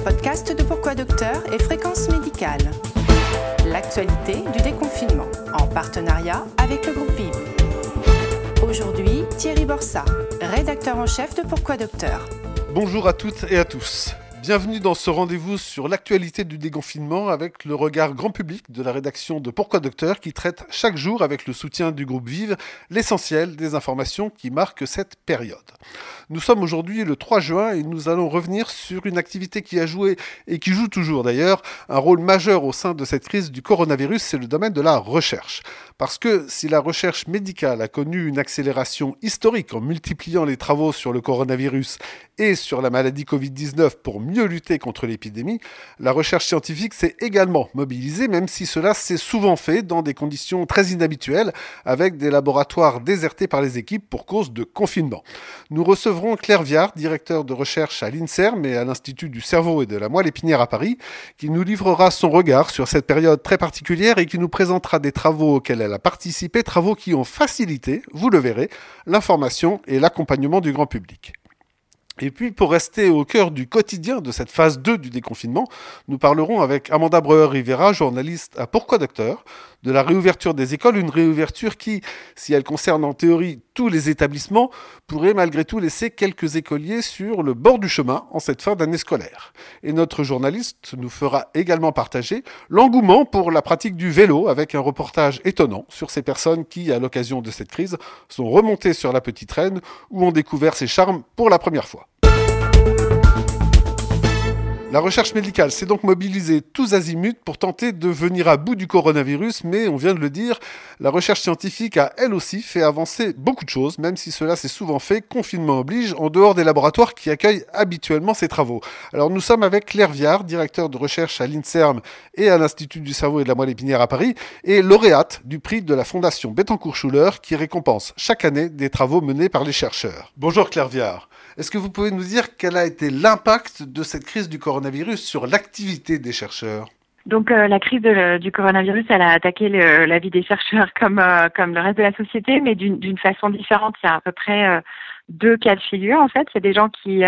les podcasts de Pourquoi Docteur et Fréquence Médicale. L'actualité du déconfinement en partenariat avec le groupe Vive. Aujourd'hui, Thierry Borsa, rédacteur en chef de Pourquoi Docteur. Bonjour à toutes et à tous. Bienvenue dans ce rendez-vous sur l'actualité du déconfinement avec le regard grand public de la rédaction de Pourquoi Docteur qui traite chaque jour avec le soutien du groupe Vive l'essentiel des informations qui marquent cette période. Nous sommes aujourd'hui le 3 juin et nous allons revenir sur une activité qui a joué et qui joue toujours d'ailleurs un rôle majeur au sein de cette crise du coronavirus, c'est le domaine de la recherche. Parce que si la recherche médicale a connu une accélération historique en multipliant les travaux sur le coronavirus et sur la maladie Covid-19 pour mieux lutter contre l'épidémie, la recherche scientifique s'est également mobilisée, même si cela s'est souvent fait dans des conditions très inhabituelles, avec des laboratoires désertés par les équipes pour cause de confinement. Nous recevrons Claire Viard, directeur de recherche à l'INSERM et à l'Institut du cerveau et de la moelle épinière à Paris, qui nous livrera son regard sur cette période très particulière et qui nous présentera des travaux auxquels elle a participé, travaux qui ont facilité, vous le verrez, l'information et l'accompagnement du grand public. Et puis, pour rester au cœur du quotidien de cette phase 2 du déconfinement, nous parlerons avec Amanda Breuer-Rivera, journaliste à Pourquoi Docteur, de la réouverture des écoles, une réouverture qui, si elle concerne en théorie tous les établissements, pourrait malgré tout laisser quelques écoliers sur le bord du chemin en cette fin d'année scolaire. Et notre journaliste nous fera également partager l'engouement pour la pratique du vélo avec un reportage étonnant sur ces personnes qui, à l'occasion de cette crise, sont remontées sur la petite reine ou ont découvert ses charmes pour la première fois. La recherche médicale s'est donc mobilisée tous azimuts pour tenter de venir à bout du coronavirus, mais on vient de le dire, la recherche scientifique a elle aussi fait avancer beaucoup de choses, même si cela s'est souvent fait, confinement oblige, en dehors des laboratoires qui accueillent habituellement ces travaux. Alors nous sommes avec Claire Viard, directeur de recherche à l'INSERM et à l'Institut du cerveau et de la moelle épinière à Paris, et lauréate du prix de la Fondation Bettencourt-Schuller qui récompense chaque année des travaux menés par les chercheurs. Bonjour Claire Viard. Est-ce que vous pouvez nous dire quel a été l'impact de cette crise du coronavirus sur l'activité des chercheurs? Donc euh, la crise du coronavirus, elle a attaqué la vie des chercheurs comme euh, comme le reste de la société, mais d'une façon différente. Il y a à peu près euh, deux cas de figure en fait. A des gens qui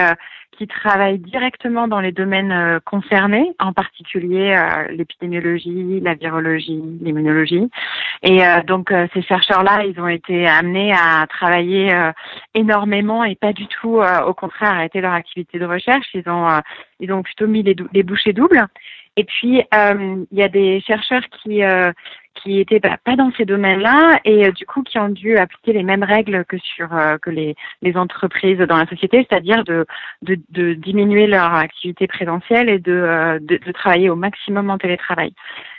travaillent directement dans les domaines euh, concernés, en particulier euh, l'épidémiologie, la virologie, l'immunologie. Et euh, donc ces chercheurs-là, ils ont été amenés à travailler énormément et pas du tout, au contraire, arrêter leur activité de recherche. Ils ont ils ont plutôt mis les bouchées doubles. Et puis, il y a des chercheurs qui, qui étaient bah, pas dans ces domaines-là et euh, du coup qui ont dû appliquer les mêmes règles que sur euh, que les, les entreprises dans la société, c'est-à-dire de, de, de, diminuer leur activité présentielle et de, euh, de, de, travailler au maximum en télétravail.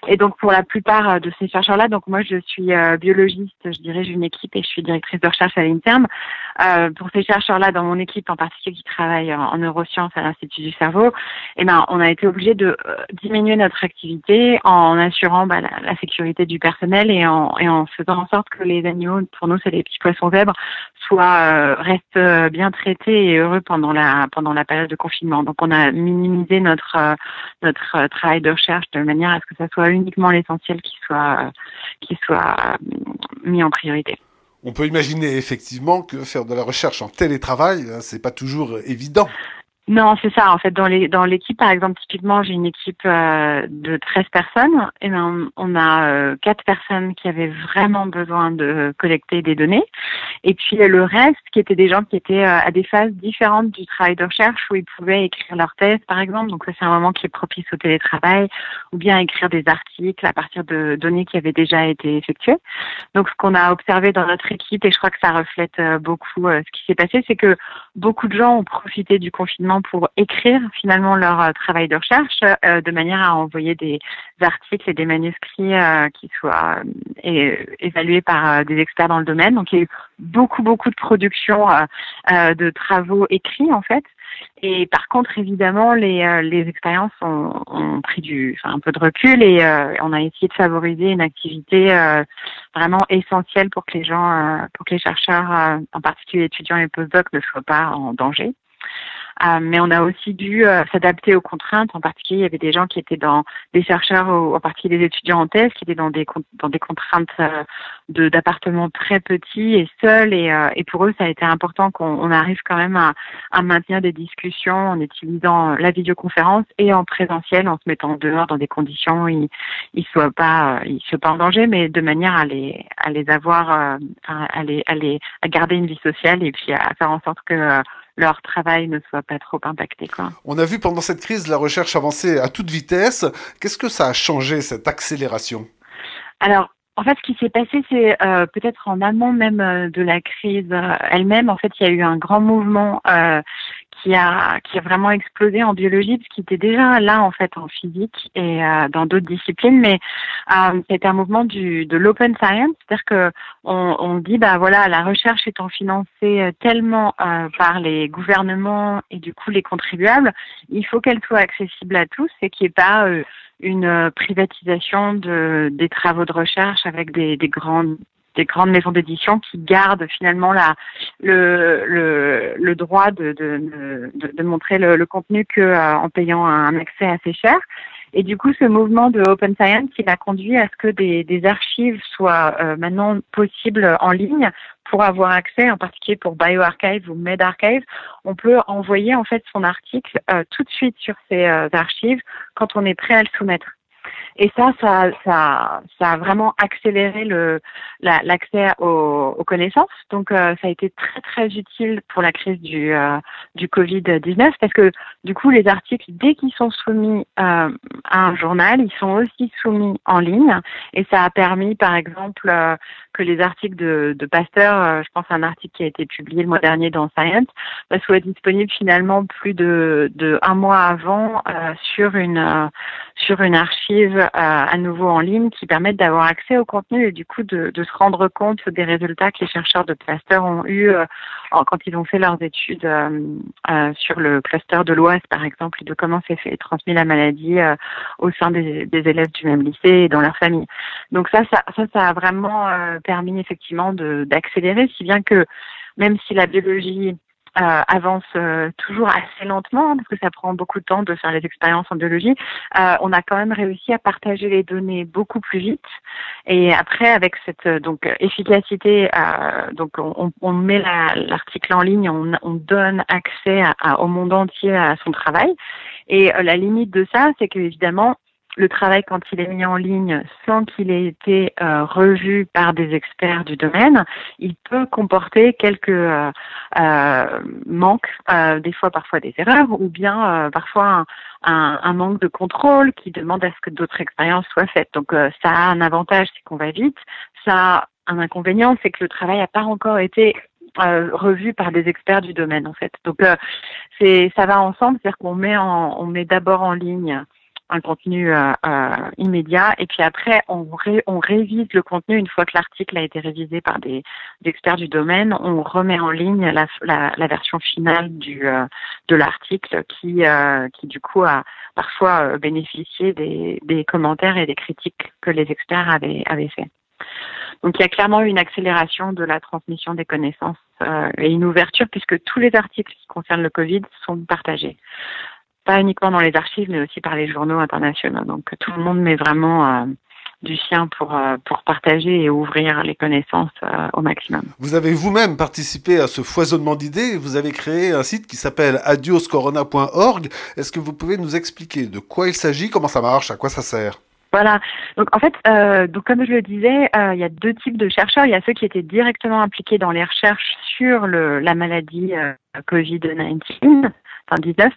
Et donc pour la plupart de ces chercheurs-là, donc moi je suis biologiste, je dirige une équipe et je suis directrice de recherche à l'INTERM. pour ces chercheurs-là, dans mon équipe en particulier qui travaille en, neurosciences à l'Institut du cerveau, eh ben on a été obligé de diminuer notre activité en assurant bah, la sécurité du personnel et en, faisant en sorte que les animaux, pour nous c'est les petits poissons zèbres, soient euh, restent euh, bien traités et heureux pendant la pendant la période de confinement. Donc on a minimisé notre euh, notre travail de recherche de manière à ce que ça soit uniquement l'essentiel qui soit qui soit mis en priorité. On peut imaginer effectivement que faire de la recherche en télétravail, c'est pas toujours évident. Non, c'est ça. En fait, dans les dans l'équipe, par exemple, typiquement, j'ai une équipe euh, de 13 personnes. Et ben, on a euh, quatre personnes qui avaient vraiment besoin de collecter des données. Et puis le reste, qui étaient des gens qui étaient euh, à des phases différentes du travail de recherche, où ils pouvaient écrire leur thèse, par exemple. Donc ça, c'est un moment qui est propice au télétravail, ou bien écrire des articles à partir de données qui avaient déjà été effectuées. Donc ce qu'on a observé dans notre équipe, et je crois que ça reflète beaucoup ce qui s'est passé, c'est que beaucoup de gens ont profité du confinement pour écrire finalement leur euh, travail de recherche euh, de manière à envoyer des articles et des manuscrits euh, qui soient évalués par des experts dans le domaine. Donc il y a eu beaucoup beaucoup de production de travaux écrits en fait. Et par contre, évidemment, les, les expériences ont, ont pris du, un peu de recul et on a essayé de favoriser une activité vraiment essentielle pour que les gens, pour que les chercheurs, en particulier étudiants et postdocs, ne soient pas en danger. Euh, mais on a aussi dû euh, s'adapter aux contraintes. En particulier, il y avait des gens qui étaient dans des chercheurs, ou, en particulier des étudiants en thèse, qui étaient dans des dans des contraintes de d'appartements très petits et seuls. Et, et pour eux, ça a été important qu'on arrive quand même à, à maintenir des discussions en utilisant la vidéoconférence et en présentiel, en se mettant dehors dans des conditions où ils ils soient pas ils soient pas en danger, mais de manière à les à les avoir à les à les à garder une vie sociale et puis à faire en sorte que leur travail ne soit pas trop impacté. Quoi. On a vu pendant cette crise la recherche avancer à toute vitesse. Qu'est-ce que ça a changé, cette accélération? Alors, en fait, ce qui s'est passé, c'est euh, peut-être en amont même euh, de la crise euh, elle-même. En fait, il y a eu un grand mouvement euh, qui a qui a vraiment explosé en biologie, ce qui était déjà là en fait en physique et euh, dans d'autres disciplines, mais euh, c'était un mouvement du de l'open science, c'est-à-dire que on, on dit bah voilà la recherche étant financée euh, tellement par les gouvernements et du coup les contribuables, il faut qu'elle soit accessible à tous et qu'il n'y ait pas une privatisation de, des travaux de recherche avec des grandes des grandes maisons d'édition qui gardent finalement la, le, le, le droit de, de, de, de montrer le, le contenu que euh, en payant un accès assez cher. Et du coup, ce mouvement de Open Science, il a conduit à ce que des, des archives soient euh, maintenant possibles en ligne pour avoir accès, en particulier pour BioArchive ou MedArchive. On peut envoyer en fait son article euh, tout de suite sur ces archives quand on est prêt à le soumettre. Et ça, ça, ça, ça a vraiment accéléré l'accès aux, aux, connaissances. Donc, euh, ça a été très très utile pour la crise du euh, du Covid 19 parce que du coup, les articles dès qu'ils sont soumis euh, à un journal, ils sont aussi soumis en ligne. Et ça a permis, par exemple, euh, que les articles de, de Pasteur, euh, je pense à un article qui a été publié le mois dernier dans Science, bah, soit disponible finalement plus de, de un mois avant sur une sur une archive euh, à nouveau en ligne qui permettent d'avoir accès au contenu et du coup de, se rendre compte des résultats que les chercheurs de cluster ont eu euh, quand ils ont fait leurs études euh, sur le cluster de l'Oise par exemple et de comment s'est fait transmis la maladie au sein des, des, élèves du même lycée et dans leur famille. Donc ça, ça, ça, ça a vraiment permis effectivement d'accélérer, si bien que même si la biologie euh, avance euh, toujours assez lentement hein, parce que ça prend beaucoup de temps de faire les expériences en biologie. Euh, on a quand même réussi à partager les données beaucoup plus vite et après avec cette donc efficacité, donc on, on met l'article en ligne, on, on, donne accès à, au monde entier à son travail et la limite de ça, c'est que évidemment le travail quand il est mis en ligne sans qu'il ait été euh, revu par des experts du domaine, il peut comporter quelques euh, euh, manques, des fois parfois des erreurs, ou bien parfois un, un, manque de contrôle qui demande à ce que d'autres expériences soient faites. Donc ça a un avantage, c'est qu'on va vite. Ça a un inconvénient, c'est que le travail n'a pas encore été revu par des experts du domaine en fait. Donc c'est ça va ensemble, c'est-à-dire qu'on met en, on met d'abord en ligne un contenu euh, euh, immédiat. Et puis après on, on révise le contenu une fois que l'article a été révisé par des, experts du domaine, on remet en ligne la, version finale du euh, de l'article qui qui du coup a parfois bénéficié des, commentaires et des critiques que les experts avaient fait. Donc il y a clairement une accélération de la transmission des connaissances et une ouverture puisque tous les articles qui concernent le Covid sont partagés pas uniquement dans les archives, mais aussi par les journaux internationaux. Donc tout le monde met vraiment euh, du sien pour, euh, pour partager et ouvrir les connaissances euh, au maximum. Vous avez vous-même participé à ce foisonnement d'idées. Vous avez créé un site qui s'appelle adioscorona.org. Est-ce que vous pouvez nous expliquer de quoi il s'agit, comment ça marche, à quoi ça sert? Voilà. Donc en fait, euh, donc comme je le disais, euh, il y a deux types de chercheurs. Il y a ceux qui étaient directement impliqués dans les recherches sur le, la maladie euh, Covid-19, enfin 19,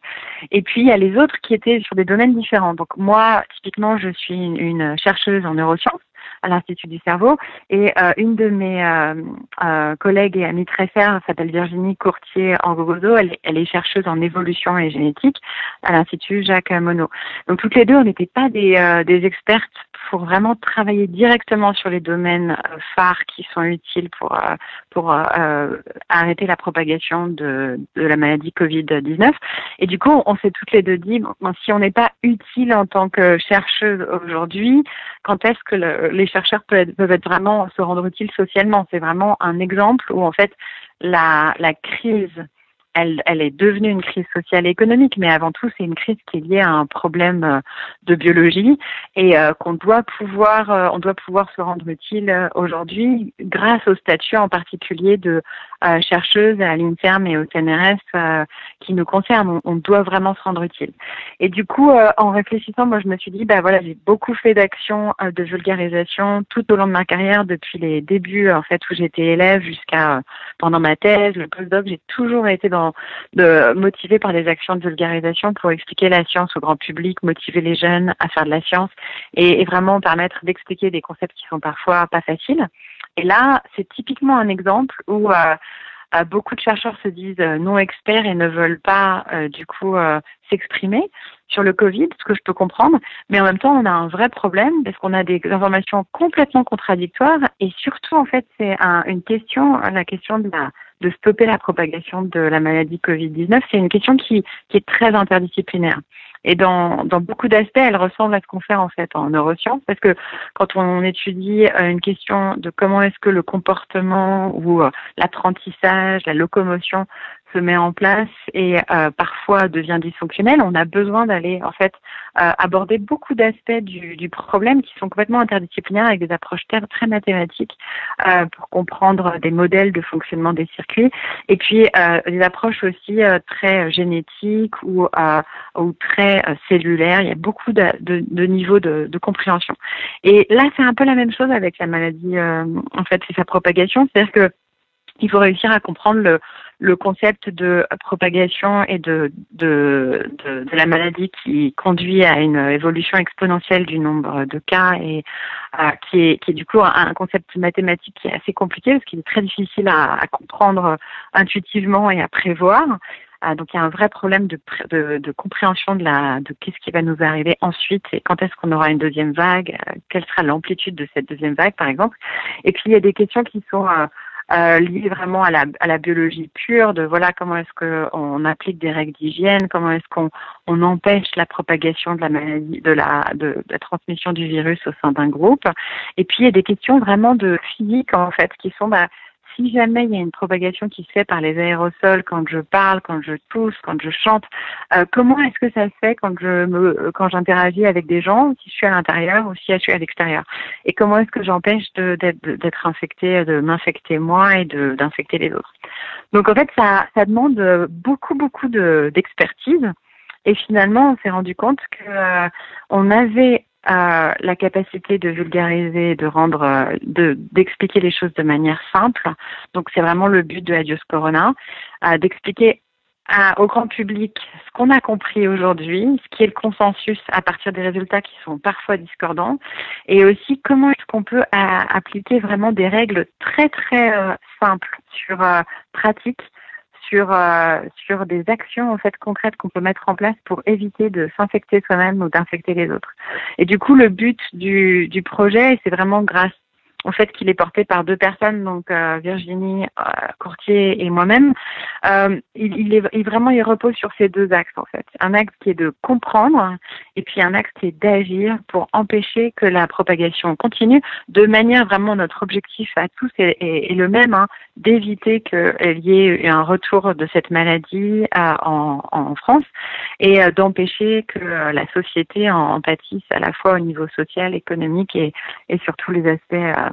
et puis il y a les autres qui étaient sur des domaines différents. Donc moi, typiquement, je suis une, chercheuse en neurosciences à l'Institut du cerveau. Et euh, une de mes euh, euh, collègues et amies très chères s'appelle Virginie Courtier-Angogozo. Elle, elle, est chercheuse en évolution et génétique à l'Institut Jacques Monod. Donc toutes les deux, on n'était pas des, des expertes pour vraiment travailler directement sur les domaines phares qui sont utiles pour pour arrêter la propagation de, de la maladie Covid-19. Et du coup, on s'est toutes les deux dit, bon, si on n'est pas utile en tant que chercheuse aujourd'hui, quand est-ce que le, les chercheurs peuvent être, peuvent être, vraiment se rendre utiles socialement? C'est vraiment un exemple où en fait la, la crise elle, elle est devenue une crise sociale et économique, mais avant tout, c'est une crise qui est liée à un problème euh, de biologie et euh, qu'on doit pouvoir, euh, on doit pouvoir se rendre utile aujourd'hui grâce au statut en particulier de chercheuse à l'INSERM et au CNRS qui nous concerne. On, on, doit vraiment se rendre utile. Et du coup, en réfléchissant, moi, je me suis dit, bah voilà, j'ai beaucoup fait d'actions de vulgarisation tout au long de ma carrière depuis les débuts, en fait, où j'étais élève jusqu'à pendant ma thèse, le postdoc, j'ai toujours été dans de motivé par des actions de vulgarisation pour expliquer la science au grand public, motiver les jeunes à faire de la science et, vraiment permettre d'expliquer des concepts qui sont parfois pas faciles. Et là, c'est typiquement un exemple où euh, euh, beaucoup de chercheurs se disent euh, non experts et ne veulent pas du coup s'exprimer sur le Covid, ce que je peux comprendre, mais en même temps, on a un vrai problème parce qu'on a des informations complètement contradictoires et surtout, en fait, c'est une question, la question de la de stopper la propagation de la maladie Covid-19, c'est une question qui, qui est très interdisciplinaire. Et dans, dans beaucoup d'aspects, elle ressemble à ce qu'on fait en fait en neurosciences, parce que quand on étudie euh, une question de comment est-ce que le comportement ou euh, l'apprentissage, la locomotion se met en place et euh, parfois devient dysfonctionnel, on a besoin d'aller en fait euh, aborder beaucoup d'aspects du, du, problème qui sont complètement interdisciplinaires avec des approches très, très mathématiques euh, pour comprendre des modèles de fonctionnement des circuits et puis euh, des approches aussi euh, très génétiques ou, ou très cellulaires. Il y a beaucoup de, de, de niveaux de, de, compréhension. Et là, c'est un peu la même chose avec la maladie en fait et sa propagation, c'est-à-dire que il faut réussir à comprendre le, le concept de propagation et de, de, de, de, la maladie qui conduit à une évolution exponentielle du nombre de cas et euh, qui, est, qui est du coup un, concept mathématique qui est assez compliqué parce qu'il est très difficile à, à comprendre intuitivement et à prévoir. Euh, donc il y a un vrai problème de, de, de compréhension de la de qu'est-ce qui va nous arriver ensuite et quand est-ce qu'on aura une deuxième vague, euh, quelle sera l'amplitude de cette deuxième vague par exemple. Et puis il y a des questions qui sont euh, euh, lié vraiment à la, à la biologie pure, de voilà comment est-ce qu'on applique des règles d'hygiène, comment est-ce qu'on on empêche la propagation de la maladie, de la, de, la transmission du virus au sein d'un groupe. Et puis il y a des questions vraiment de physique en fait qui sont bah, si jamais il y a une propagation qui se fait par les aérosols quand je parle, quand je tousse, quand je chante, euh, comment est-ce que ça se fait quand je me, quand j'interagis avec des gens, si je suis à l'intérieur ou si je suis à l'extérieur? Et comment est-ce que j'empêche d'être infecté, de m'infecter moi et d'infecter les autres? Donc en fait, ça, ça demande beaucoup, beaucoup d'expertise. et finalement, on s'est rendu compte que euh, on avait la capacité de vulgariser, de rendre, euh, de d'expliquer les choses de manière simple. Donc c'est vraiment le but de Adios Corona, euh, d'expliquer au grand public ce qu'on a compris aujourd'hui, ce qui est le consensus à partir des résultats qui sont parfois discordants, et aussi comment est-ce qu'on peut appliquer vraiment des règles très très euh, simples sur pratique sur euh, sur des actions en fait concrètes qu'on peut mettre en place pour éviter de s'infecter soi-même ou d'infecter les autres. Et du coup, le but du, du projet, c'est vraiment grâce au fait qu'il est porté par deux personnes, donc euh, Virginie euh, Courtier et moi-même, euh, il, il, est il, vraiment il repose sur ces deux axes en fait. Un axe qui est de comprendre et puis un axe qui est d'agir pour empêcher que la propagation continue. De manière vraiment notre objectif à tous est, est, le même, hein, d'éviter qu'il y ait un retour de cette maladie en, en, France et d'empêcher que la société en, en, pâtisse à la fois au niveau social, économique et, et sur tous les aspects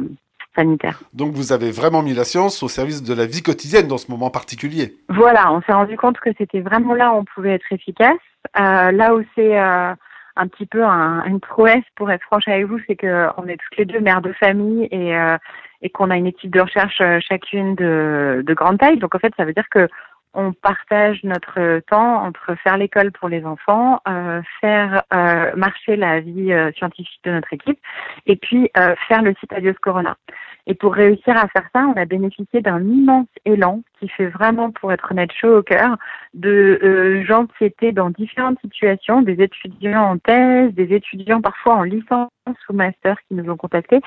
sanitaire. Donc vous avez vraiment mis la science au service de la vie quotidienne dans ce moment particulier. Voilà, on s'est rendu compte que c'était vraiment là où on pouvait être efficace. Euh, là où c'est euh, un petit peu un, une prouesse, pour être franche avec vous, c'est qu'on est toutes les deux mères de famille et, euh, et qu'on a une équipe de recherche chacune de, de grande taille. Donc en fait, ça veut dire que on partage notre temps entre faire l'école pour les enfants, euh, faire euh, marcher la vie euh, scientifique de notre équipe, et puis faire le site Adios Corona. Et pour réussir à faire ça, on a bénéficié d'un immense élan qui fait vraiment, pour être honnête, chaud au cœur, de gens qui étaient dans différentes situations, des étudiants en thèse, des étudiants parfois en licence ou master qui nous ont contactés,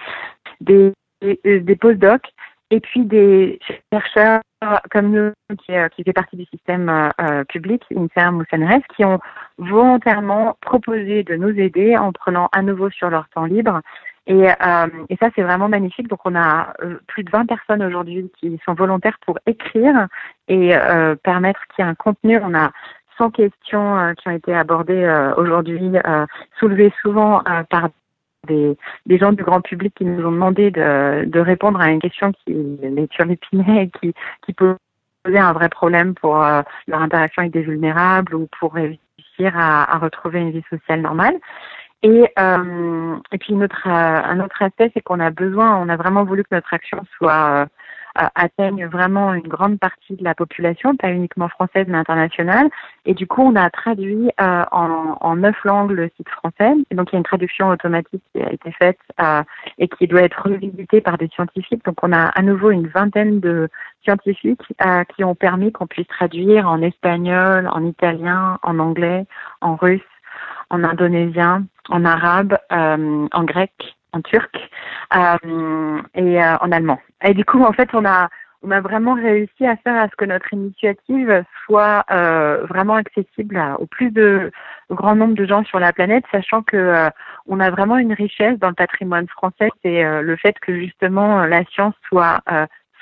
des, des, des postdocs, et puis des chercheurs comme nous qui, euh, qui fait partie du système euh, euh public, INSERM ou CNRS, qui ont volontairement proposé de nous aider en prenant à nouveau sur leur temps libre Et, euh, et ça, c'est vraiment magnifique. Donc, on a euh, plus de 20 personnes aujourd'hui qui sont volontaires pour écrire et euh, permettre qu'il y ait un contenu. On a 100 questions qui ont été abordées aujourd'hui, soulevées souvent par des, des, gens du grand public qui nous ont demandé de, de répondre à une question qui les turlupinait et qui, qui posait un vrai problème pour leur interaction avec des vulnérables ou pour réussir à, à retrouver une vie sociale normale. Et, euh, et puis notre, euh, un autre aspect, c'est qu'on a besoin, on a vraiment voulu que notre action soit euh, atteigne vraiment une grande partie de la population, pas uniquement française mais internationale. Et du coup, on a traduit euh, en, en neuf langues le site français. Donc, il y a une traduction automatique qui a été faite euh, et qui doit être revisitée par des scientifiques. Donc, on a à nouveau une vingtaine de scientifiques euh, qui ont permis qu'on puisse traduire en espagnol, en italien, en anglais, en russe, en indonésien, en arabe, euh, en grec, en turc euh, et euh, en allemand. Et du coup, en fait, on a on a vraiment réussi à faire à ce que notre initiative soit vraiment accessible au plus de grand nombre de gens sur la planète, sachant que on a vraiment une richesse dans le patrimoine français, c'est le fait que justement la science soit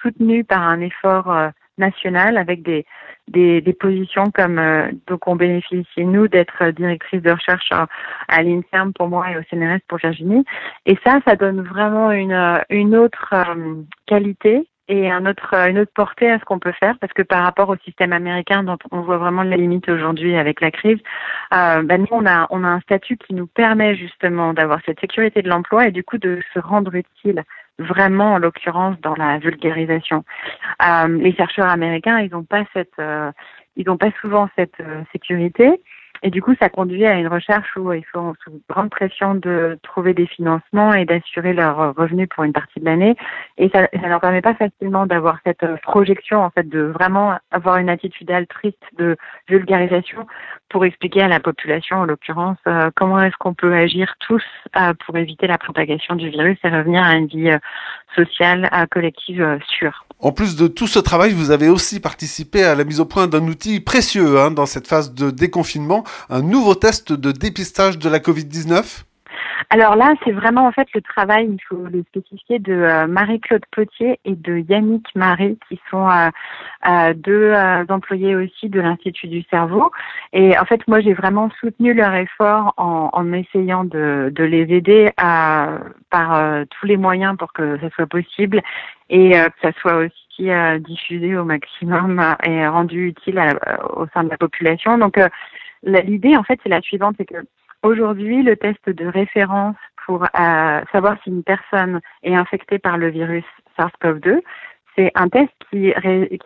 soutenue par un effort national avec des, des, des positions comme euh, donc on bénéficie nous d'être directrice de recherche à, à l'INSERM pour moi et au CNRS pour Virginie. Et ça ça donne vraiment une une autre euh, qualité et un autre, une autre portée à ce qu'on peut faire parce que par rapport au système américain dont on voit vraiment les limites aujourd'hui avec la crise, euh, ben nous on a on a un statut qui nous permet justement d'avoir cette sécurité de l'emploi et du coup de se rendre utile vraiment en l'occurrence dans la vulgarisation. Euh, les chercheurs américains, ils n'ont pas cette, euh, ils n'ont pas souvent cette euh, sécurité. Et du coup, ça conduit à une recherche où ils sont sous grande pression de trouver des financements et d'assurer leurs revenus pour une partie de l'année. Et ça ne leur permet pas facilement d'avoir cette projection, en fait, de vraiment avoir une attitude altruiste de vulgarisation pour expliquer à la population, en l'occurrence, euh, comment est-ce qu'on peut agir tous euh, pour éviter la propagation du virus et revenir à une vie euh, sociale, collective sûre. En plus de tout ce travail, vous avez aussi participé à la mise au point d'un outil précieux hein, dans cette phase de déconfinement, un nouveau test de dépistage de la Covid-19 alors là, c'est vraiment en fait le travail, il faut le spécifier, de euh, Marie-Claude Potier et de Yannick Marie, qui sont euh, euh, deux employés aussi de l'Institut du cerveau. Et en fait, moi, j'ai vraiment soutenu leur effort en, en essayant de, de, les aider à, par tous les moyens pour que ça soit possible et que ça soit aussi diffusé au maximum et rendu utile au sein de la population. Donc, l'idée, en fait, c'est la suivante, c'est que Aujourd'hui, le test de référence pour euh, savoir si une personne est infectée par le virus SARS-CoV-2, c'est un test qui,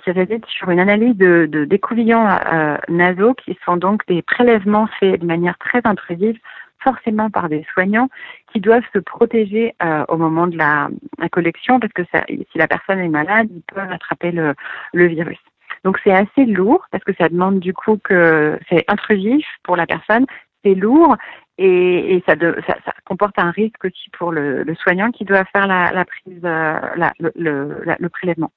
qui, réside sur une analyse de, de découvillons euh, nasaux qui sont donc des prélèvements faits de manière très intrusive, forcément par des soignants qui doivent se protéger euh, au moment de la, la collection parce que ça, si la personne est malade, ils peuvent attraper le, le virus. Donc c'est assez lourd parce que ça demande du coup que c'est intrusif pour la personne, c'est lourd et, et ça, ça, ça, comporte un risque aussi pour le, le soignant qui doit faire la, la prise, euh, la, le, le, prélèvement.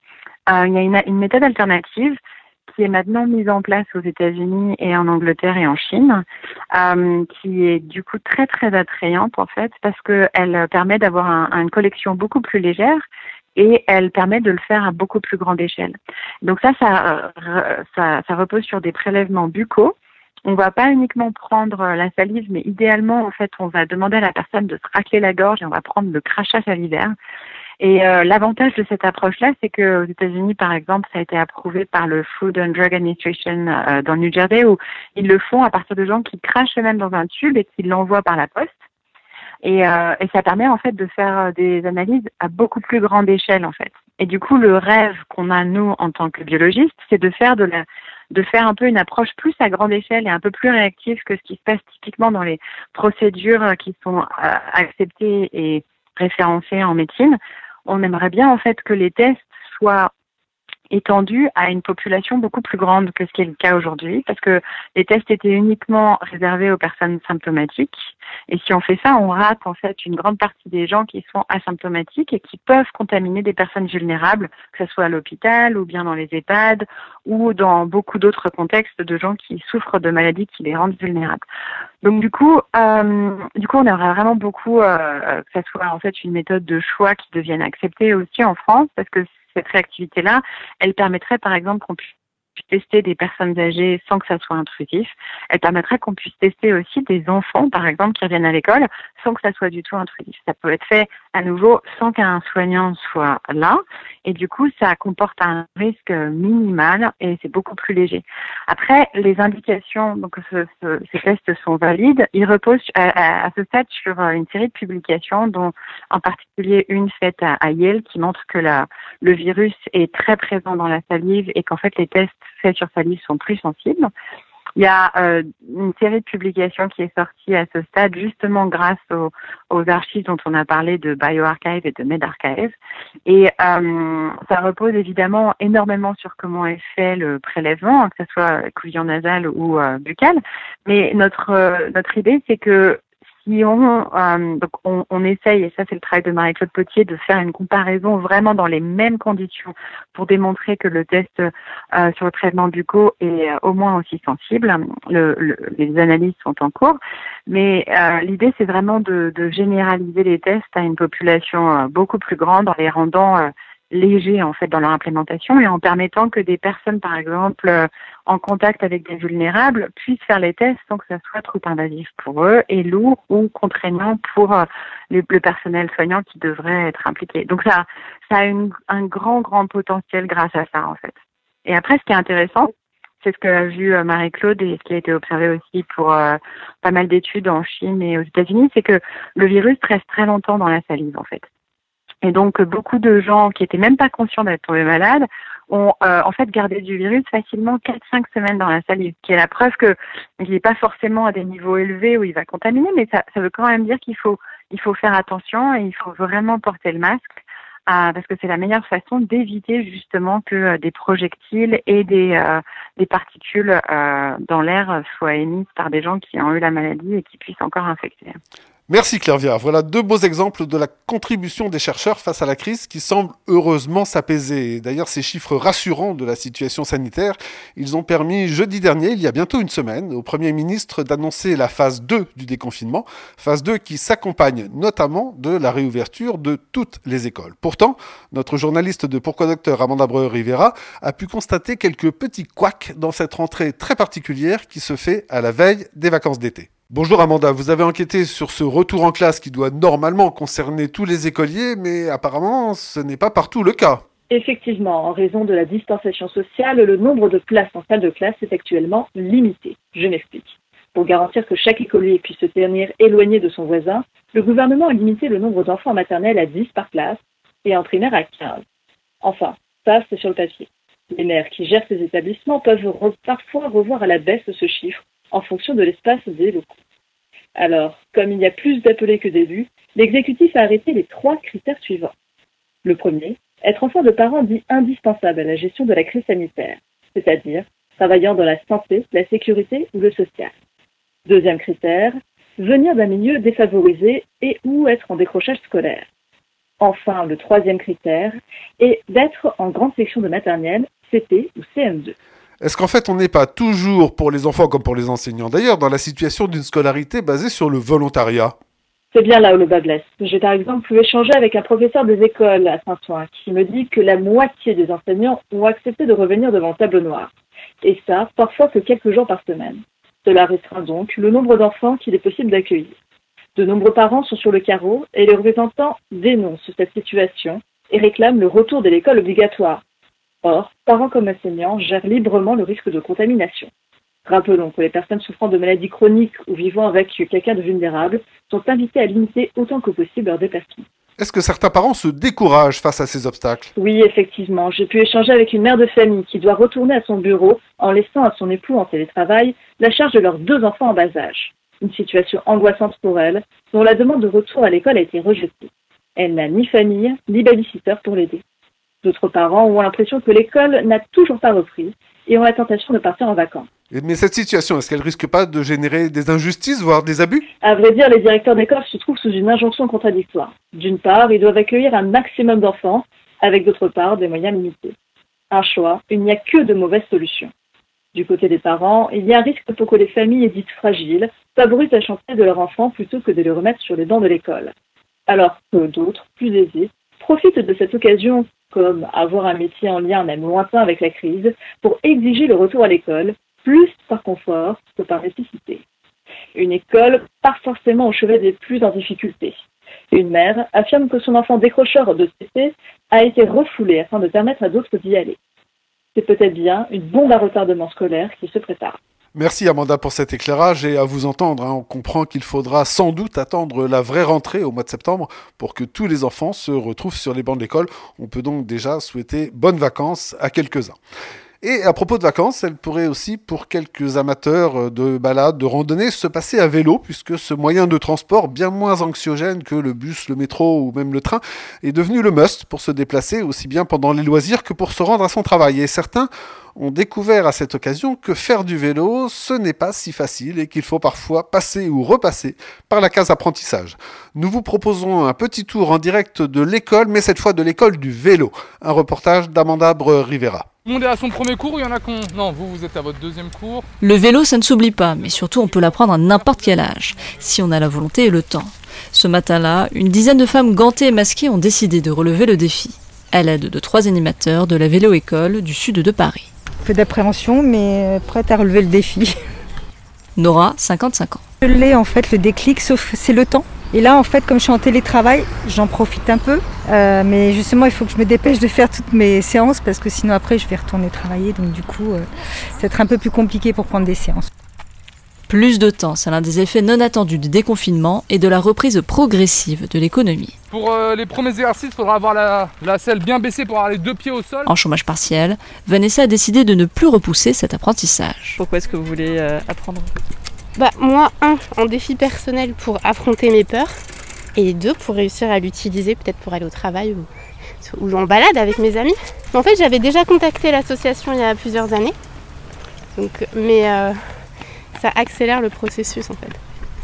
Euh, il y a une, une, méthode alternative qui est maintenant mise en place aux États-Unis et en Angleterre et en Chine, euh, qui est du coup très très attrayante en fait parce qu'elle permet d'avoir un, une collection beaucoup plus légère et elle permet de le faire à beaucoup plus grande échelle. Donc ça, ça, euh, ça, ça repose sur des prélèvements buccaux on va pas uniquement prendre la salive, mais idéalement, en fait, on va demander à la personne de se racler la gorge et on va prendre le crachat salivaire. Et euh, l'avantage de cette approche-là, c'est que aux États-Unis, par exemple, ça a été approuvé par le Food and Drug Administration euh, dans le New Jersey, où ils le font à partir de gens qui crachent eux-mêmes dans un tube et qui l'envoient par la poste. Et, euh, et, ça permet en fait de faire des analyses à beaucoup plus grande échelle en fait. Et du coup, le rêve qu'on a nous en tant que biologistes, c'est de faire de la de faire un peu une approche plus à grande échelle et un peu plus réactive que ce qui se passe typiquement dans les procédures qui sont euh, acceptées et référencées en médecine. On aimerait bien en fait que les tests soient étendu à une population beaucoup plus grande que ce qui est le cas aujourd'hui, parce que les tests étaient uniquement réservés aux personnes symptomatiques. Et si on fait ça, on rate en fait une grande partie des gens qui sont asymptomatiques et qui peuvent contaminer des personnes vulnérables, que ce soit à l'hôpital ou bien dans les EHPAD ou dans beaucoup d'autres contextes de gens qui souffrent de maladies qui les rendent vulnérables. Donc du coup, euh, du coup, on aimerait vraiment beaucoup euh, que ça soit en fait une méthode de choix qui devienne acceptée aussi en France, parce que cette réactivité-là, elle permettrait par exemple qu'on puisse tester des personnes âgées sans que ça soit intrusif. Elle permettrait qu'on puisse tester aussi des enfants, par exemple, qui reviennent à l'école sans que ça soit du tout intrusif. Ça peut être fait à nouveau sans qu'un soignant soit là. Et du coup, ça comporte un risque minimal et c'est beaucoup plus léger. Après, les indications, donc ce, ces tests sont valides. Ils reposent à, ce stade sur une série de publications, dont en particulier une faite à, Yale qui montre que la, le virus est très présent dans la salive et qu'en fait les tests faits sur salive sont plus sensibles. Il y a euh, une série de publications qui est sortie à ce stade justement grâce aux, archives dont on a parlé de BioArchive et de MedArchive. Et euh, ça repose évidemment énormément sur comment est fait le prélèvement, que ce soit couvillon nasal ou euh, buccal. Mais notre, notre idée, c'est que euh, donc on, on, essaye, et ça c'est le travail de Marie-Claude Potier, de faire une comparaison vraiment dans les mêmes conditions pour démontrer que le test euh, sur le traitement bucco est euh, au moins aussi sensible. Le, le, les analyses sont en cours, mais l'idée c'est vraiment de, généraliser les tests à une population beaucoup plus grande en les rendant légers en fait dans leur implémentation et en permettant que des personnes par exemple euh, en contact avec des vulnérables puissent faire les tests sans que ça soit trop invasif pour eux et lourd ou contraignant pour euh, le, personnel soignant qui devrait être impliqué. Donc ça ça a une, un grand grand potentiel grâce à ça en fait. Et après ce qui est intéressant c'est ce que a vu euh, Marie-Claude et ce qui a été observé aussi pour pas mal d'études en Chine et aux États-Unis, c'est que le virus reste très longtemps dans la salive en fait. Et donc, beaucoup de gens qui étaient même pas conscients d'être tombés malades ont euh, en fait gardé du virus facilement 4-5 semaines dans la salive, qui est la preuve que il n'est pas forcément à des niveaux élevés où il va contaminer, mais ça, ça veut quand même dire qu'il faut, il faut faire attention et il faut vraiment porter le masque. Euh, parce que c'est la meilleure façon d'éviter justement que euh, des projectiles et des, des particules dans l'air soient émises par des gens qui ont eu la maladie et qui puissent encore infecter. Merci Claire. Voilà deux beaux exemples de la contribution des chercheurs face à la crise qui semble heureusement s'apaiser. D'ailleurs, ces chiffres rassurants de la situation sanitaire, ils ont permis jeudi dernier, il y a bientôt une semaine, au Premier ministre d'annoncer la phase 2 du déconfinement, phase 2 qui s'accompagne notamment de la réouverture de toutes les écoles. Pourtant, notre journaliste de Pourquoi Docteur, Amanda Breuer-Rivera, a pu constater quelques petits couacs dans cette rentrée très particulière qui se fait à la veille des vacances d'été. Bonjour Amanda, vous avez enquêté sur ce retour en classe qui doit normalement concerner tous les écoliers, mais apparemment ce n'est pas partout le cas. Effectivement, en raison de la distanciation sociale, le nombre de places en salle de classe est actuellement limité. Je m'explique. Pour garantir que chaque écolier puisse se tenir éloigné de son voisin, le gouvernement a limité le nombre d'enfants en maternelle à 10 par classe et en primaire à 15. Enfin, ça c'est sur le papier. Les maires qui gèrent ces établissements peuvent parfois revoir à la baisse ce chiffre en fonction de l'espace des locaux. Alors, comme il y a plus d'appelés que d'élus, l'exécutif a arrêté les trois critères suivants. Le premier, être enfant de parents dits indispensables à la gestion de la crise sanitaire, c'est-à-dire travaillant dans la santé, la sécurité ou le social. Deuxième critère, venir d'un milieu défavorisé et ou être en décrochage scolaire. Enfin, le troisième critère est d'être en grande section de maternelle, CP ou CM2. Est-ce qu'en fait on n'est pas toujours, pour les enfants comme pour les enseignants d'ailleurs, dans la situation d'une scolarité basée sur le volontariat? C'est bien là où le bas blesse. J'ai par exemple pu échanger avec un professeur des écoles à Saint-Ouen qui me dit que la moitié des enseignants ont accepté de revenir devant le tableau noir. Et ça, parfois que quelques jours par semaine. Cela restreint donc le nombre d'enfants qu'il est possible d'accueillir. De nombreux parents sont sur le carreau et les représentants dénoncent cette situation et réclament le retour de l'école obligatoire, Or, parents comme enseignants gèrent librement le risque de contamination. Rappelons que les personnes souffrant de maladies chroniques ou vivant avec quelqu'un de vulnérable sont invitées à limiter autant que possible leur déplacement. Est-ce que certains parents se découragent face à ces obstacles? Oui, effectivement. J'ai pu échanger avec une mère de famille qui doit retourner à son bureau en laissant à son époux en télétravail la charge de leurs deux enfants en bas âge. Une situation angoissante pour elle, dont la demande de retour à l'école a été rejetée. Elle n'a ni famille, ni babysitter pour l'aider. D'autres parents ont l'impression que l'école n'a toujours pas repris et ont la tentation de partir en vacances. Mais cette situation, est-ce qu'elle risque pas de générer des injustices, voire des abus? À vrai dire, les directeurs d'école se trouvent sous une injonction contradictoire. D'une part, ils doivent accueillir un maximum d'enfants, avec d'autre part des moyens limités. Un choix, il n'y a que de mauvaises solutions. Du côté des parents, il y a un risque pour que les familles dites fragiles favorisent la santé de leur enfant plutôt que de le remettre sur les bancs de l'école. Alors que d'autres, plus aisés, profitent de cette occasion, comme avoir un métier en lien même lointain avec la crise, pour exiger le retour à l'école, plus par confort que par nécessité. Une école pas forcément au chevet des plus en difficulté. Une mère affirme que son enfant décrocheur de CP a été refoulé afin de permettre à d'autres d'y aller. C'est peut-être bien une bombe à retardement scolaire qui se prépare. Merci Amanda pour cet éclairage et à vous entendre, hein, on comprend qu'il faudra sans doute attendre la vraie rentrée au mois de septembre pour que tous les enfants se retrouvent sur les bancs de l'école. On peut donc déjà souhaiter bonnes vacances à quelques-uns. Et à propos de vacances, elle pourrait aussi, pour quelques amateurs de balade, de randonnée, se passer à vélo, puisque ce moyen de transport, bien moins anxiogène que le bus, le métro ou même le train, est devenu le must pour se déplacer, aussi bien pendant les loisirs que pour se rendre à son travail. Et certains ont découvert à cette occasion que faire du vélo, ce n'est pas si facile et qu'il faut parfois passer ou repasser par la case apprentissage. Nous vous proposons un petit tour en direct de l'école, mais cette fois de l'école du vélo. Un reportage d'Amanda Breux-Rivera. Tout le monde est à son premier cours ou il y en a qu'on. Non, vous, vous êtes à votre deuxième cours. Le vélo, ça ne s'oublie pas, mais surtout on peut l'apprendre à n'importe quel âge, si on a la volonté et le temps. Ce matin-là, une dizaine de femmes gantées et masquées ont décidé de relever le défi, à l'aide de trois animateurs de la vélo-école du sud de Paris. Peu d'appréhension, mais prête à relever le défi. Nora, 55 ans. Je l'ai en fait, le déclic, sauf c'est le temps. Et là, en fait, comme je suis en télétravail, j'en profite un peu. Euh, mais justement, il faut que je me dépêche de faire toutes mes séances parce que sinon, après, je vais retourner travailler. Donc, du coup, euh, ça va être un peu plus compliqué pour prendre des séances. Plus de temps, c'est l'un des effets non attendus du déconfinement et de la reprise progressive de l'économie. Pour euh, les premiers exercices, il faudra avoir la, la selle bien baissée pour avoir les deux pieds au sol. En chômage partiel, Vanessa a décidé de ne plus repousser cet apprentissage. Pourquoi est-ce que vous voulez euh, apprendre? Bah moi, un, en défi personnel pour affronter mes peurs, et deux, pour réussir à l'utiliser peut-être pour aller au travail ou, ou en balade avec mes amis. Mais en fait, j'avais déjà contacté l'association il y a plusieurs années, donc, mais euh, ça accélère le processus en fait.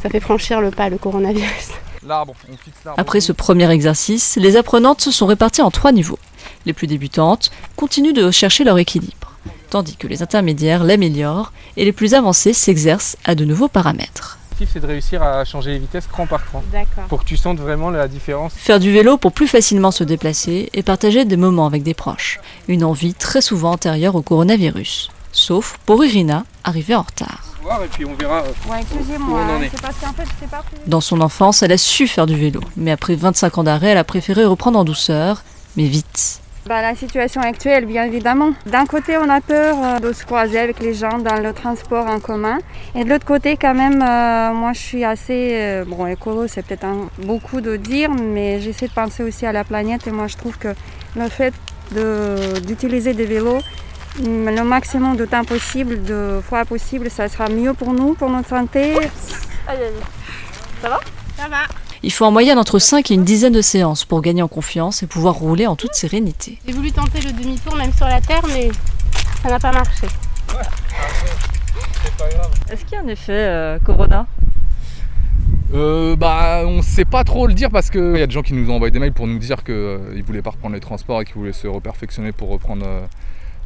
Ça fait franchir le pas, le coronavirus. L'arbre, on fixe l'arbre. Après ce premier exercice, les apprenantes se sont réparties en trois niveaux. Les plus débutantes continuent de chercher leur équilibre, tandis que les intermédiaires l'améliorent et les plus avancées s'exercent à de nouveaux paramètres. L'objectif, c'est de réussir à changer les vitesses cran par cran. Pour que tu sentes vraiment la différence. Faire du vélo pour plus facilement se déplacer et partager des moments avec des proches, une envie très souvent antérieure au coronavirus. Sauf pour Irina, arrivée en retard. Voir et puis on verra. Ouais, excusez-moi, Où on en est. c'est parce qu'en fait, je sais pas Dans son enfance, elle a su faire du vélo, mais après 25 ans d'arrêt, elle a préféré reprendre en douceur, mais vite. Bah, la situation actuelle, bien évidemment. D'un côté, on a peur euh, de se croiser avec les gens dans le transport en commun. Et de l'autre côté, quand même, euh, moi, je suis assez... euh, bon, écolo, c'est peut-être beaucoup de dire, mais j'essaie de penser aussi à la planète. Et moi, je trouve que le fait de- d'utiliser des vélos le maximum de temps possible, de fois possible, ça sera mieux pour nous, pour notre santé. Ça va? Il faut en moyenne entre 5 et une dizaine de séances pour gagner en confiance et pouvoir rouler en toute sérénité. J'ai voulu tenter le demi-tour même sur la terre, mais ça n'a pas marché. Est-ce qu'il y a un effet euh, Corona? Euh, bah, on sait pas trop le dire parce qu'il y a des gens qui nous ont envoyé des mails pour nous dire qu'ils voulaient pas reprendre les transports et qu'ils voulaient se reperfectionner pour reprendre euh,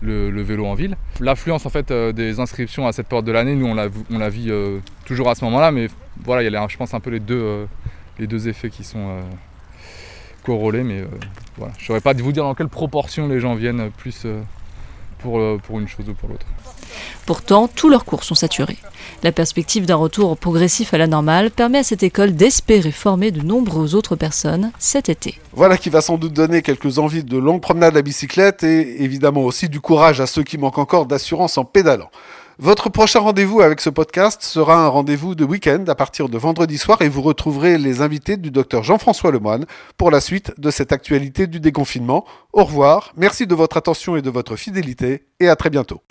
le, vélo en ville. L'affluence en fait euh, des inscriptions à cette période de l'année, nous on la, vit euh, toujours à ce moment-là, mais voilà, il y a je pense un peu les deux, euh, les deux effets qui sont corrélés, mais voilà, je saurais pas vous dire dans quelle proportion les gens viennent plus pour, euh, pour une chose ou pour l'autre. Pourtant, tous leurs cours sont saturés. La perspective d'un retour progressif à la normale permet à cette école d'espérer former de nombreuses autres personnes cet été. Voilà qui va sans doute donner quelques envies de longues promenades à bicyclette et évidemment aussi du courage à ceux qui manquent encore d'assurance en pédalant. Votre prochain rendez-vous avec ce podcast sera un rendez-vous de week-end à partir de vendredi soir et vous retrouverez les invités du docteur Jean-François Lemoine pour la suite de cette actualité du déconfinement. Au revoir, merci de votre attention et de votre fidélité et à très bientôt.